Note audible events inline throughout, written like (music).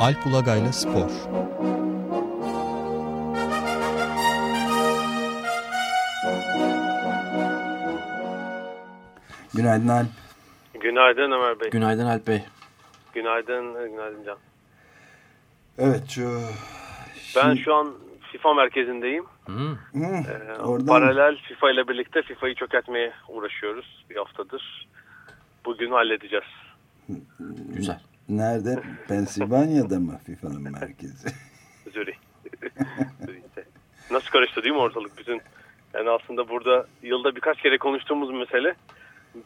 Alp Ulagay'la Spor Günaydın Alp. Günaydın Ömer Bey. Günaydın Alp Bey. Günaydın, günaydın Can. Evet şu... Ben şu an FIFA merkezindeyim. Hmm. Hı, Ee, oradan paralel FIFA ile birlikte FIFA'yı çökertmeye uğraşıyoruz bir haftadır. Bugün halledeceğiz. Güzel. Nerede? Pensilvanya'da mı FIFA'nın merkezi? (laughs) Zürih. Zürih'te. Nasıl karıştı değil mi ortalık bütün? Yani aslında burada yılda birkaç kere konuştuğumuz mesele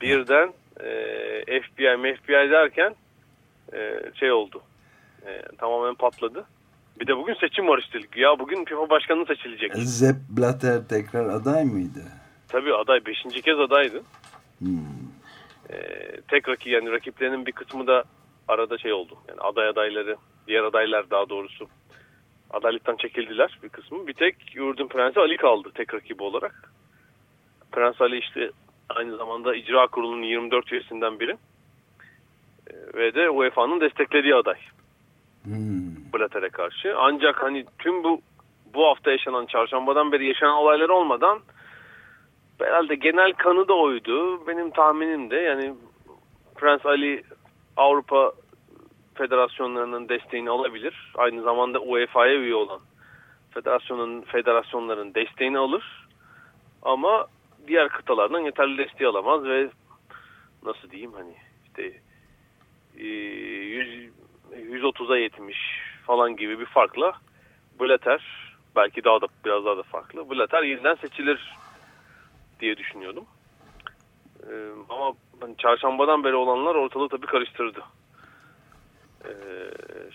birden e, FBI, FBI derken e, şey oldu. E, tamamen patladı. Bir de bugün seçim var üstelik. Ya bugün FIFA başkanı seçilecek. Sepp Blatter tekrar aday mıydı? Tabii aday 5. kez adaydı. Hmm. Ee, tek rakip yani rakiplerinin bir kısmı da arada şey oldu. Yani aday adayları, diğer adaylar daha doğrusu adaylıktan çekildiler bir kısmı. Bir tek Yurdun Prensi Ali kaldı tek rakibi olarak. Prens Ali işte aynı zamanda icra kurulunun 24 üyesinden biri. Ee, ve de UEFA'nın desteklediği aday Hmm. Blatter'e karşı. Ancak hani tüm bu bu hafta yaşanan çarşambadan beri yaşanan olaylar olmadan herhalde genel kanı da oydu. Benim tahminim de yani Prens Ali Avrupa federasyonlarının desteğini alabilir. Aynı zamanda UEFA'ya üye olan federasyonun federasyonların desteğini alır. Ama diğer kıtalardan yeterli desteği alamaz ve nasıl diyeyim hani işte e, 100 130'a 70 falan gibi bir farkla Blatter belki daha da biraz daha da farklı. Blatter yeniden seçilir diye düşünüyordum. Ee, ama hani çarşambadan beri olanlar ortalığı tabii karıştırdı. Ee,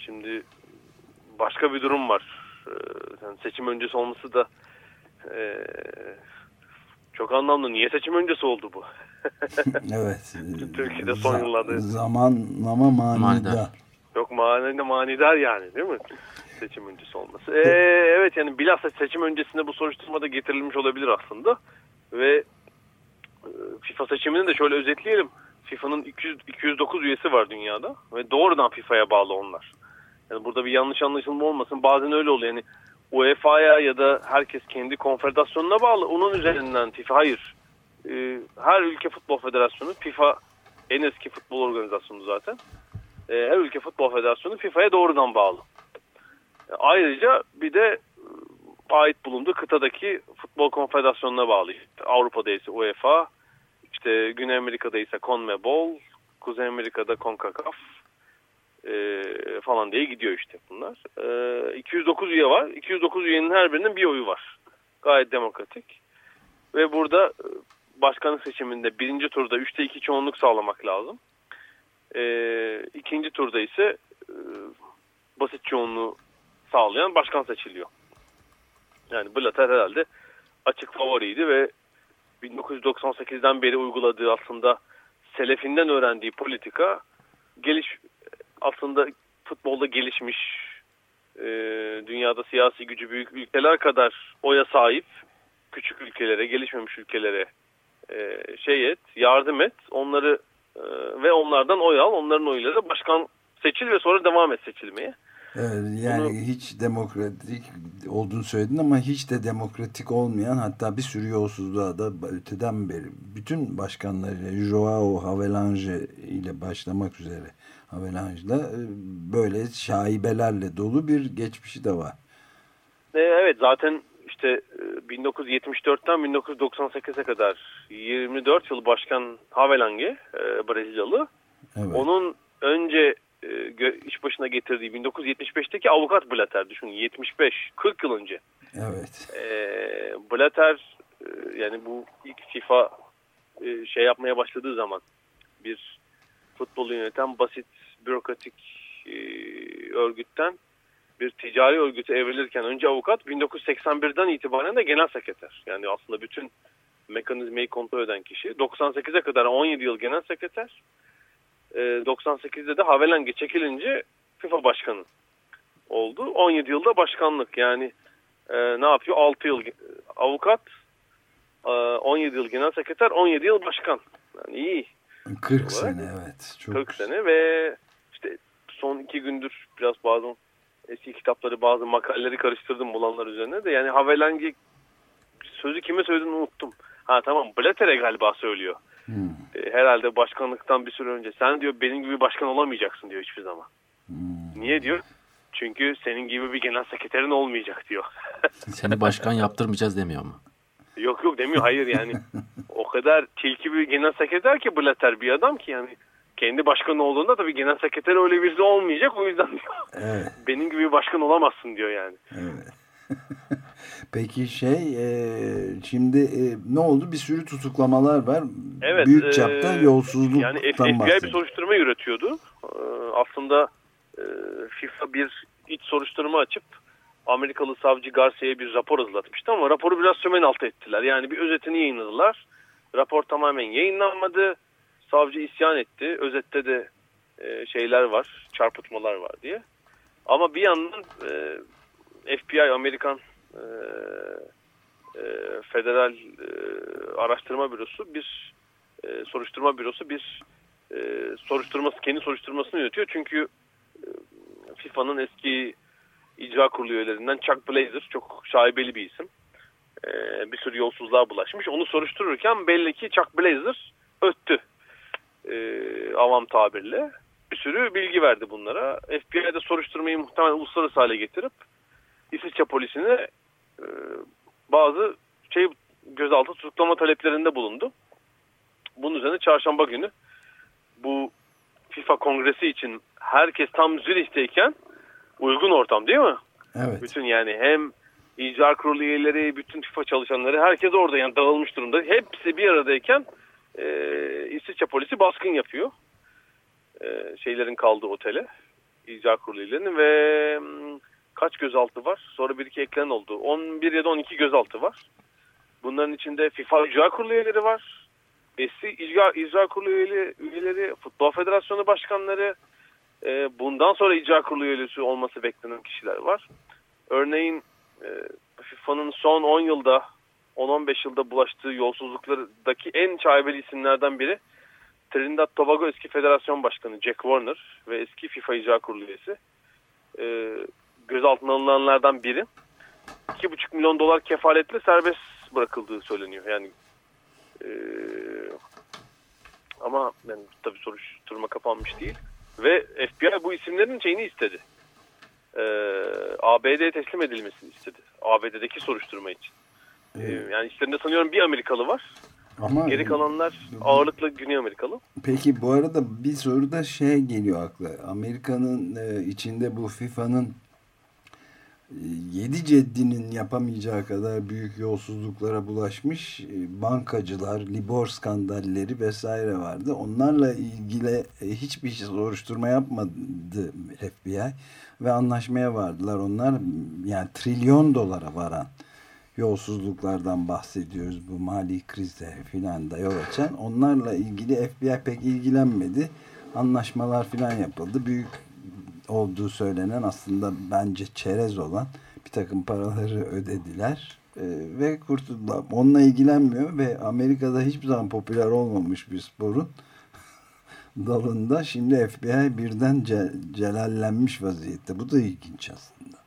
şimdi başka bir durum var. Ee, yani seçim öncesi olması da e, çok anlamlı. Niye seçim öncesi oldu bu? (laughs) Evet. Türkiye'de son yıllarda- Zamanlama manidar. Manidar. Çok manidar, manidar yani değil mi? Seçim öncesi olması. Ee, evet yani bilhassa seçim öncesinde bu soruşturma da getirilmiş olabilir aslında. Ve e, FIFA seçimini de şöyle özetleyelim. FIFA'nın 200, 209 üyesi var dünyada ve doğrudan FIFA'ya bağlı onlar. Yani burada bir yanlış anlaşılma olmasın. Bazen öyle oluyor. Yani UEFA'ya ya da herkes kendi konfederasyonuna bağlı. Onun üzerinden FIFA hayır. Ee, her ülke futbol federasyonu FIFA en eski futbol organizasyonu zaten. Ee, her ülke futbol federasyonu FIFA'ya doğrudan bağlı. Ayrıca bir de e, ait bulunduğu kıtadaki futbol konfederasyonuna bağlı. İşte Avrupa'da ise UEFA, işte Güney Amerika'da ise CONMEBOL, Kuzey Amerika'da CONCACAF e, falan diye gidiyor işte bunlar. E, 209 üye var. 209 üyenin her birinin bir oyu var. Gayet demokratik. Ve burada e, başkanlık seçiminde birinci turda 3'te 2 çoğunluk sağlamak lazım. E, ikinci turda ise e, basit çoğunluğu sağlayan başkan seçiliyor. Yani Blatter herhalde açık favoriydi ve 1998'den beri uyguladığı aslında selefinden öğrendiği politika geliş aslında futbolda gelişmiş e, dünyada siyasi gücü büyük ülkeler kadar oya sahip küçük ülkelere gelişmemiş ülkelere e, şey et yardım et onları e, ve onlardan oy al onların oyuyla da başkan seçil ve sonra devam et seçilmeye. Evet, yani Bunu- hiç demokratik olduğunu söyledin ama hiç de demokratik olmayan hatta bir sürü yolsuzluğa da öteden beri bütün başkanlarıyla Joao Havelange ile başlamak üzere Havelange'la e, böyle şaibelerle dolu bir geçmişi de var. E, Evet zaten işte e, 1974'ten 1998'e kadar 24 yıl başkan Havelange e, Brezilyalı. Evet. Onun önce e, iş başına getirdiği 1975'teki avukat Blatter düşün 75 40 yıl önce. Evet. E, Blatter e, yani bu ilk FIFA e, şey yapmaya başladığı zaman bir futbolu yöneten basit bürokratik e, örgütten bir ticari örgüte evrilirken önce avukat 1981'den itibaren de genel sekreter. Yani aslında bütün mekanizmayı kontrol eden kişi. 98'e kadar 17 yıl genel sekreter. E, 98'de de Havelange çekilince FIFA başkanı oldu. 17 yılda başkanlık yani e, ne yapıyor? 6 yıl e, avukat, e, 17 yıl genel sekreter, 17 yıl başkan. Yani iyi. 40 olarak sene evet. Çok 40 sene ve işte son iki gündür biraz bazen eski kitapları bazı makaleleri karıştırdım bulanlar üzerine de yani Havelangi sözü kime söylediğini unuttum. Ha tamam Blatter'e galiba söylüyor. Hmm. E, herhalde başkanlıktan bir süre önce sen diyor benim gibi başkan olamayacaksın diyor hiçbir zaman. Hmm. Niye diyor? Çünkü senin gibi bir genel sekreterin olmayacak diyor. (laughs) Seni başkan yaptırmayacağız demiyor mu? Yok yok demiyor hayır yani. o kadar tilki bir genel sekreter ki Blatter bir adam ki yani kendi başkan olduğunda tabii genel sekreter öyle birisi olmayacak o yüzden diyor. Evet. Benim gibi bir başkan olamazsın diyor yani. Evet. Peki şey e, şimdi e, ne oldu? Bir sürü tutuklamalar var. Evet, Büyük çapta e, yolsuzluktan Yani FBI bir soruşturma yürütüyordu. E, aslında e, FIFA bir iç soruşturma açıp Amerikalı savcı Garcia'ya bir rapor hazırlatmıştı ama raporu biraz sömen altı ettiler. Yani bir özetini yayınladılar. Rapor tamamen yayınlanmadı. Savcı isyan etti. Özette de e, şeyler var, çarpıtmalar var diye. Ama bir yandan e, FBI, Amerikan e, e, Federal e, Araştırma Bürosu bir e, soruşturma bürosu bir e, soruşturması kendi soruşturmasını yönetiyor. Çünkü e, FIFA'nın eski icra kurulu üyelerinden Chuck Blazer çok şaibeli bir isim. E, bir sürü yolsuzluğa bulaşmış. Onu soruştururken belli ki Chuck Blazer öttü. E, avam tabirle. Bir sürü bilgi verdi bunlara. FBI'de soruşturmayı muhtemelen uluslararası hale getirip İsviçre polisine e, bazı şey gözaltı tutuklama taleplerinde bulundu. Bunun üzerine çarşamba günü bu FIFA kongresi için herkes tam Zürih'teyken uygun ortam değil mi? Evet. Bütün yani hem icra kurulu üyeleri, bütün FIFA çalışanları herkes orada yani dağılmış durumda. Hepsi bir aradayken e, İsviçre polisi baskın yapıyor. E, şeylerin kaldığı otele. icra kurulu üyelerinin ve kaç gözaltı var? Sonra bir iki eklen oldu. 11 ya da 12 gözaltı var. Bunların içinde FIFA icra kurulu üyeleri var. Eski icra, icra kurulu üyeleri, Futbol Federasyonu başkanları, e, bundan sonra icra kurulu üyesi olması beklenen kişiler var. Örneğin e, FIFA'nın son 10 yılda 10-15 yılda bulaştığı yolsuzluklardaki en şaibeli isimlerden biri Trinidad Tobago eski federasyon başkanı Jack Warner ve eski FIFA icra kurulu üyesi. E, gözaltına alınanlardan biri. 2,5 milyon dolar kefaletle serbest bırakıldığı söyleniyor. Yani e, ama yani, tabii soruşturma kapanmış değil. Ve FBI bu isimlerin şeyini istedi. Ee, ABD'ye teslim edilmesini istedi. ABD'deki soruşturma için. Ee, yani içlerinde sanıyorum bir Amerikalı var. Ama Geri kalanlar ağırlıklı Güney Amerikalı. Peki bu arada bir soruda şey geliyor akla. Amerika'nın e, içinde bu FIFA'nın yedi ceddinin yapamayacağı kadar büyük yolsuzluklara bulaşmış e, bankacılar, libor skandalleri vesaire vardı. Onlarla ilgili e, hiçbir şey soruşturma yapmadı FBI ve anlaşmaya vardılar. Onlar yani trilyon dolara varan yolsuzluklardan bahsediyoruz bu mali krize filan da yol açan. Onlarla ilgili FBI pek ilgilenmedi. Anlaşmalar filan yapıldı. Büyük olduğu söylenen aslında bence çerez olan bir takım paraları ödediler e, ve kurtuldular. Onunla ilgilenmiyor ve Amerika'da hiçbir zaman popüler olmamış bir sporun (laughs) dalında şimdi FBI birden ce celallenmiş vaziyette. Bu da ilginç aslında.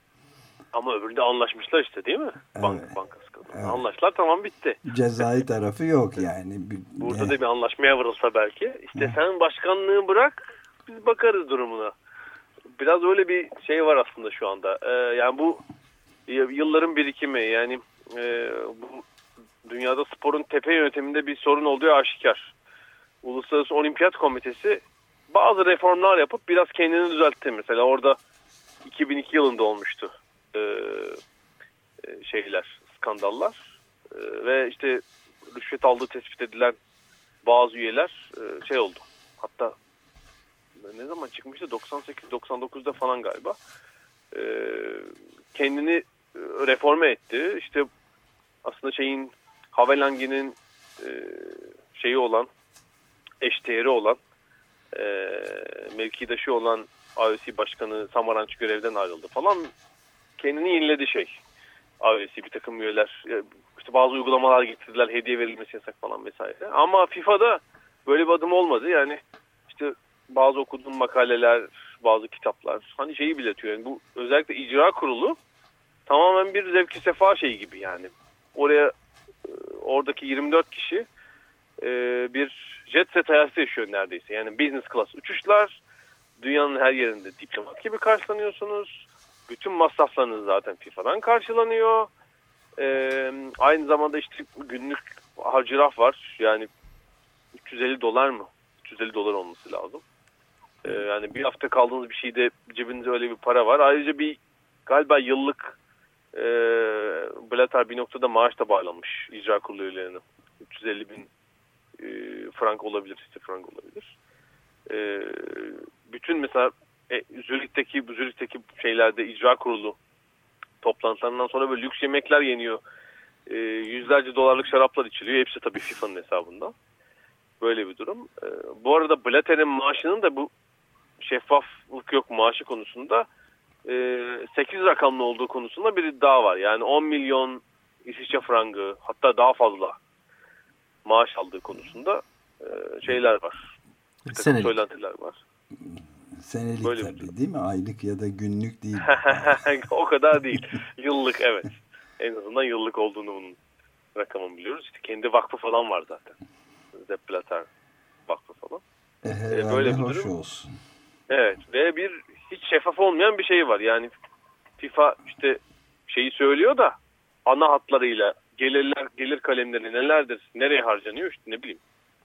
Ama öbüründe anlaşmışlar işte değil mi? Evet. Bank, bankası kadar. Evet. Anlaştılar tamam bitti. (laughs) Cezai tarafı yok yani. Burada da bir anlaşmaya varılsa belki. İşte Hı. sen başkanlığı bırak biz bakarız durumuna biraz öyle bir şey var aslında şu anda. Ee, yani bu yılların birikimi yani e, bu dünyada sporun tepe yönetiminde bir sorun olduğu aşikar. Uluslararası Olimpiyat Komitesi bazı reformlar yapıp biraz kendini düzeltti. Mesela orada 2002 yılında olmuştu e, e, şeyler, skandallar e, ve işte rüşvet aldığı tespit edilen bazı üyeler e, şey oldu. Hatta ne zaman çıkmıştı? 98-99'da falan galiba. E, kendini reforme etti. İşte aslında şeyin Havelangi'nin e, şeyi olan eşdeğeri olan e, mevkidaşı olan IOC Başkanı Samaranç görevden ayrıldı falan. Kendini yeniledi şey. IOC bir takım üyeler e, işte bazı uygulamalar getirdiler hediye verilmesi yasak falan vesaire. Ama FIFA'da böyle bir adım olmadı. Yani bazı okuduğum makaleler, bazı kitaplar hani şeyi belirtiyor. Yani bu özellikle icra kurulu tamamen bir zevki sefa şeyi gibi yani. Oraya e, oradaki 24 kişi e, bir jet set hayatı yaşıyor neredeyse. Yani business class uçuşlar, dünyanın her yerinde diplomat gibi karşılanıyorsunuz. Bütün masraflarınız zaten FIFA'dan karşılanıyor. Ee, aynı zamanda işte günlük harcıraf var. Yani 350 dolar mı? 350 dolar olması lazım. Ee, yani bir hafta kaldığınız bir şeyde cebinizde öyle bir para var. Ayrıca bir galiba yıllık e, Blatter bir noktada maaş da bağlamış icra kurulu üyelerine. 350 bin e, frank olabilir, işte frank olabilir. E, bütün mesela e, Zürih'teki, Zürih'teki şeylerde icra kurulu toplantılarından sonra böyle lüks yemekler yeniyor. E, yüzlerce dolarlık şaraplar içiliyor. Hepsi tabii FIFA'nın hesabında. Böyle bir durum. E, bu arada Blatter'in maaşının da bu şeffaflık yok maaşı konusunda e, 8 rakamlı olduğu konusunda bir iddia var. Yani 10 milyon İsviçre frangı hatta daha fazla maaş aldığı konusunda e, şeyler var. Senelik. Söylentiler var. Senelik Böyle bir tabii durum. değil mi? Aylık ya da günlük değil. (laughs) o kadar değil. Yıllık evet. En azından yıllık olduğunu bunun rakamını biliyoruz. İşte kendi vakfı falan var zaten. Sepp Blatter vakfı falan. E, herhalde böyle bir durum. olsun. Evet ve bir hiç şeffaf olmayan bir şey var. Yani FIFA işte şeyi söylüyor da ana hatlarıyla gelirler gelir kalemleri nelerdir, nereye harcanıyor işte ne bileyim.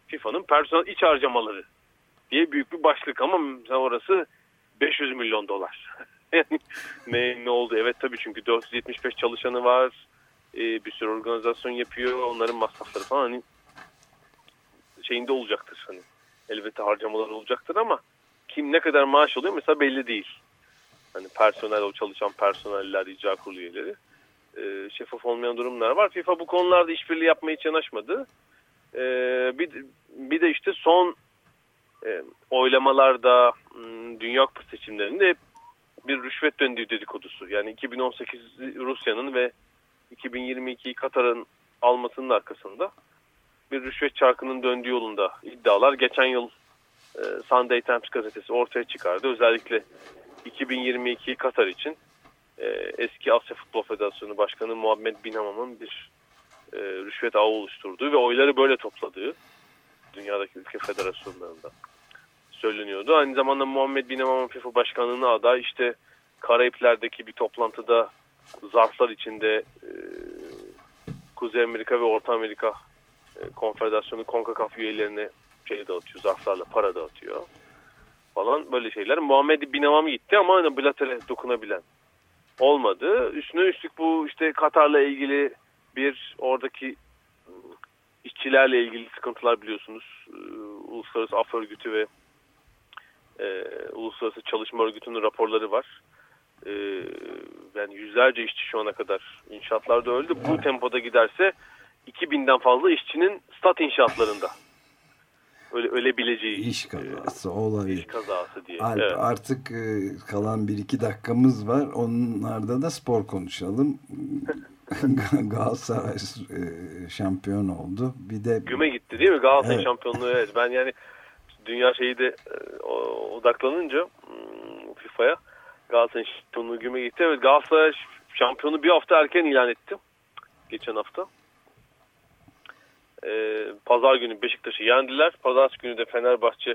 FIFA'nın personel iç harcamaları diye büyük bir başlık ama orası 500 milyon dolar. (laughs) Ne, ne oldu? Evet tabii çünkü 475 çalışanı var. Ee, bir sürü organizasyon yapıyor. Onların masrafları falan hani şeyinde olacaktır. Hani elbette harcamalar olacaktır ama kim ne kadar maaş alıyor mesela belli değil. Hani personel o çalışan personeller, icra kurulu üyeleri. Ee, şeffaf olmayan durumlar var. FIFA bu konularda işbirliği yapmaya hiç yanaşmadı. Ee, bir, bir de işte son e, oylamalarda m, Dünya Kupası seçimlerinde bir rüşvet döndüğü dedikodusu. Yani 2018 Rusya'nın ve 2022 Katar'ın almasının arkasında bir rüşvet çarkının döndüğü yolunda iddialar geçen yıl e, Sunday Times gazetesi ortaya çıkardı. Özellikle 2022 Katar için e, eski Asya Futbol Federasyonu Başkanı Muhammed Bin Hamam'ın bir e, rüşvet ağı oluşturduğu ve oyları böyle topladığı dünyadaki ülke federasyonlarında söyleniyordu. Aynı zamanda Muhammed Bin Hamam'ın FIFA başkanlığına aday işte Karayipler'deki bir toplantıda zarflar içinde e, Kuzey Amerika ve Orta Amerika e, Konfederasyonu CONCACAF üyelerine şey dağıtıyor, zarflarla para dağıtıyor falan böyle şeyler. Muhammed Bin Hamam gitti ama hani Blatter'e dokunabilen olmadı. Üstüne üstlük bu işte Katar'la ilgili bir oradaki işçilerle ilgili sıkıntılar biliyorsunuz. Uluslararası Af Örgütü ve e, Uluslararası Çalışma Örgütü'nün raporları var. E, yani yüzlerce işçi şu ana kadar inşaatlarda öldü. Bu tempoda giderse 2000'den fazla işçinin stat inşaatlarında öyle ölebileceği İş kazası olabilir. iş kazası diye. Alp, Evet. artık e, kalan bir iki dakikamız var. Onlarda da spor konuşalım. (laughs) Galatasaray e, şampiyon oldu. Bir de Güme gitti değil mi? Galatasaray Evet. şampiyonluğu evet. Ben yani dünya şeyi de e, odaklanınca hmm, FIFA'ya Galatasaray şampiyonluğu güme gitti. Evet Galatasaray şampiyonu bir hafta erken ilan etti. Geçen hafta. Ee, Pazar günü Beşiktaş'ı yendiler. Pazartesi günü de Fenerbahçe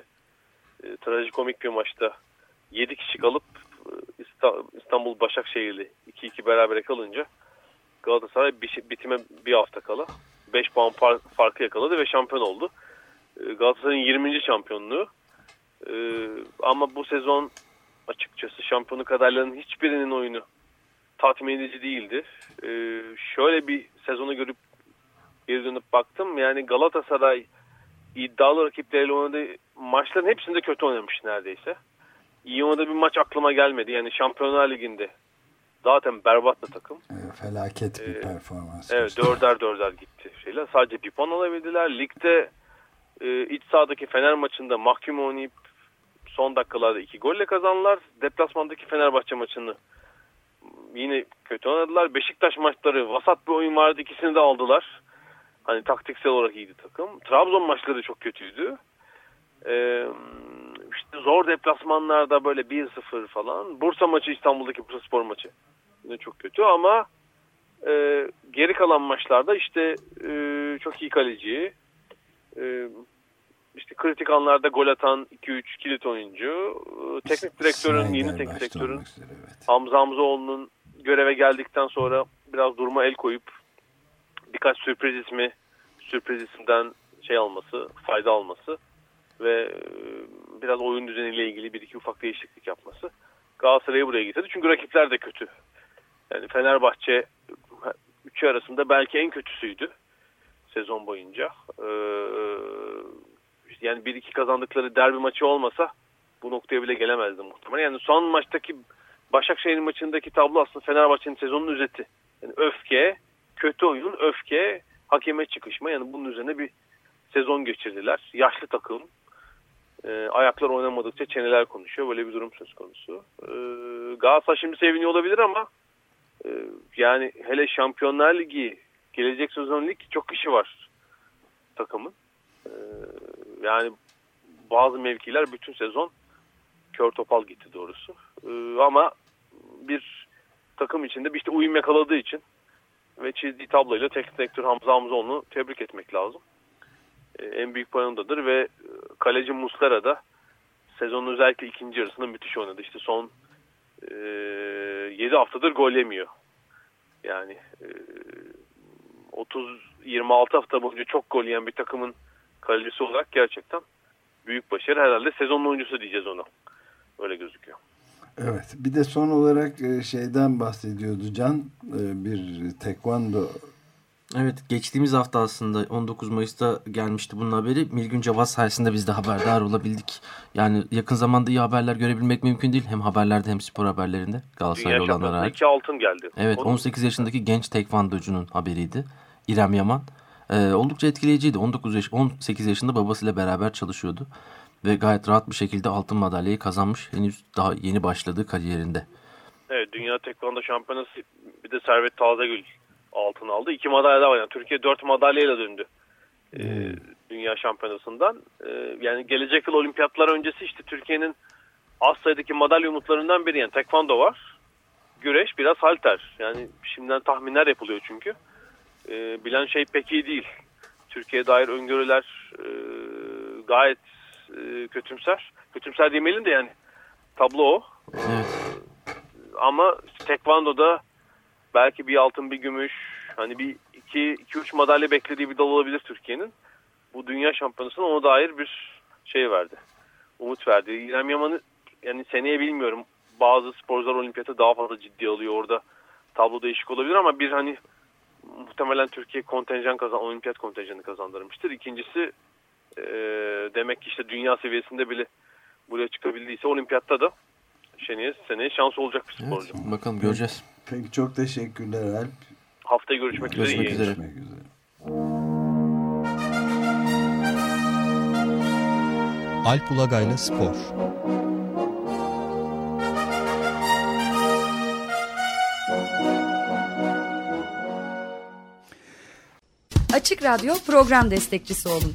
e, trajikomik bir maçta 7 kişi kalıp e, İsta- İstanbul Başakşehir'li 2-2 berabere kalınca Galatasaray bir- bitime bir hafta kala 5 puan farkı yakaladı ve şampiyon oldu. Ee, Galatasaray'ın 20. şampiyonluğu. Ee, ama bu sezon açıkçası şampiyonluk adaylarının hiçbirinin oyunu tatmin edici değildi. Ee, şöyle bir sezonu görüp geri dönüp baktım. Yani Galatasaray iddialı rakipleriyle oynadığı maçların hepsinde kötü oynamış neredeyse. İyi oynadığı bir maç aklıma gelmedi. Yani Şampiyonlar Ligi'nde zaten berbat bir takım. e, felaket bir Ee, performans. Evet gösterdi. dörder dörder gitti şeyler. Sadece bir puan alabildiler. Ligde e, iç sahadaki Fener maçında mahkum oynayıp son dakikalarda iki golle kazandılar. Deplasmandaki Fenerbahçe maçını yine kötü oynadılar. Beşiktaş maçları vasat bir oyun vardı. ikisini de aldılar. Hani taktiksel olarak iyiydi takım. Trabzon maçları çok kötüydü. Ee, işte zor deplasmanlarda böyle 1-0 falan. Bursa maçı İstanbul'daki Bursa Spor maçı. Yine çok kötü ama e, geri kalan maçlarda işte e, çok iyi kaleci, e, işte kritik anlarda gol atan 2-3 kilit oyuncu, e, teknik direktörün, yeni teknik direktörün evet. Hamza Hamzaoğlu'nun göreve geldikten sonra biraz duruma el koyup birkaç sürpriz ismi sürpriz isimden şey alması, fayda alması ve e, biraz oyun düzeniyle ilgili bir iki ufak değişiklik yapması Galatasaray'ı buraya getirdi. Çünkü rakipler de kötü. Yani Fenerbahçe üçü arasında belki en kötüsüydü sezon boyunca. Ee, yani bir iki kazandıkları derbi maçı olmasa bu noktaya bile gelemezdi muhtemelen. Yani son maçtaki Başakşehir maçındaki tablo aslında Fenerbahçe'nin sezonun özeti. Yani öfke, kötü oyun, öfke, hakeme çıkışma. Yani bunun üzerine bir sezon geçirdiler. Yaşlı takım. E, ayaklar oynamadıkça çeneler konuşuyor. Böyle bir durum söz konusu. E, Galatasaray şimdi seviniyor olabilir ama e, yani hele Şampiyonlar Ligi, gelecek sezon lig çok kişi var takımın. E, yani bazı mevkiler bütün sezon kör topal gitti doğrusu. E, ama bir takım içinde bir işte uyum yakaladığı için ve çizdiği tabloyla teknik direktör Hamza Hamzoğlu'nu tebrik etmek lazım. E, en büyük payındadır ve e, kaleci Muslera da sezonun özellikle ikinci yarısında müthiş oynadı. İşte son e, 7 haftadır gol yemiyor. Yani e, 30-26 hafta boyunca çok gol yiyen bir takımın kalecisi olarak gerçekten büyük başarı. Herhalde sezonun oyuncusu diyeceğiz ona. Öyle gözüküyor. Evet. Bir de son olarak e, şeyden bahsediyordu Can. E, bir tekvando Evet geçtiğimiz hafta aslında 19 Mayıs'ta gelmişti bunun haberi. Milgün Cavaz sayesinde biz de haberdar olabildik. Yani yakın zamanda iyi haberler görebilmek mümkün değil. Hem haberlerde hem spor haberlerinde Galatasaraylı Dünya olanlara iki altın geldi. Evet Onu- 18 yaşındaki genç tekvandocunun haberiydi. İrem Yaman. Ee, oldukça etkileyiciydi. 19 yaş 18 yaşında babasıyla beraber çalışıyordu. Ve gayet rahat bir şekilde altın madalyayı kazanmış. Henüz daha yeni başladığı kariyerinde. Evet Dünya Tekvando Şampiyonası bir de Servet Tazegül altın aldı. İki madalya daha var. Yani Türkiye dört madalyayla döndü. Ee, Dünya Şampiyonası'ndan. Ee, yani gelecek yıl olimpiyatlar öncesi işte Türkiye'nin az sayıdaki madalya umutlarından biri. Yani tekvando var. Güreş biraz halter. Yani şimdiden tahminler yapılıyor çünkü. Ee, bilen şey pek iyi değil. Türkiye'ye dair öngörüler e, gayet e, kötümser. Kötümser demeyelim de yani tablo o. Evet. Ama tekvandoda belki bir altın bir gümüş hani bir iki, iki üç madalya beklediği bir dal olabilir Türkiye'nin. Bu dünya şampiyonasına ona dair bir şey verdi. Umut verdi. İrem Yaman'ı yani seneye bilmiyorum bazı sporcular olimpiyatı daha fazla ciddi alıyor orada. Tablo değişik olabilir ama bir hani muhtemelen Türkiye kontenjan kazan, olimpiyat kontenjanı kazandırmıştır. İkincisi e, demek ki işte dünya seviyesinde bile buraya çıkabildiyse olimpiyatta da seneye, seneye şans olacak bir sporcu. evet. Bakalım göreceğiz. Peki çok teşekkürler Alp. Haftaya görüşmek, Görüşmek üzere. üzere. Görüşmek üzere. Alp Ulagay'la Spor Açık Radyo program destekçisi olun.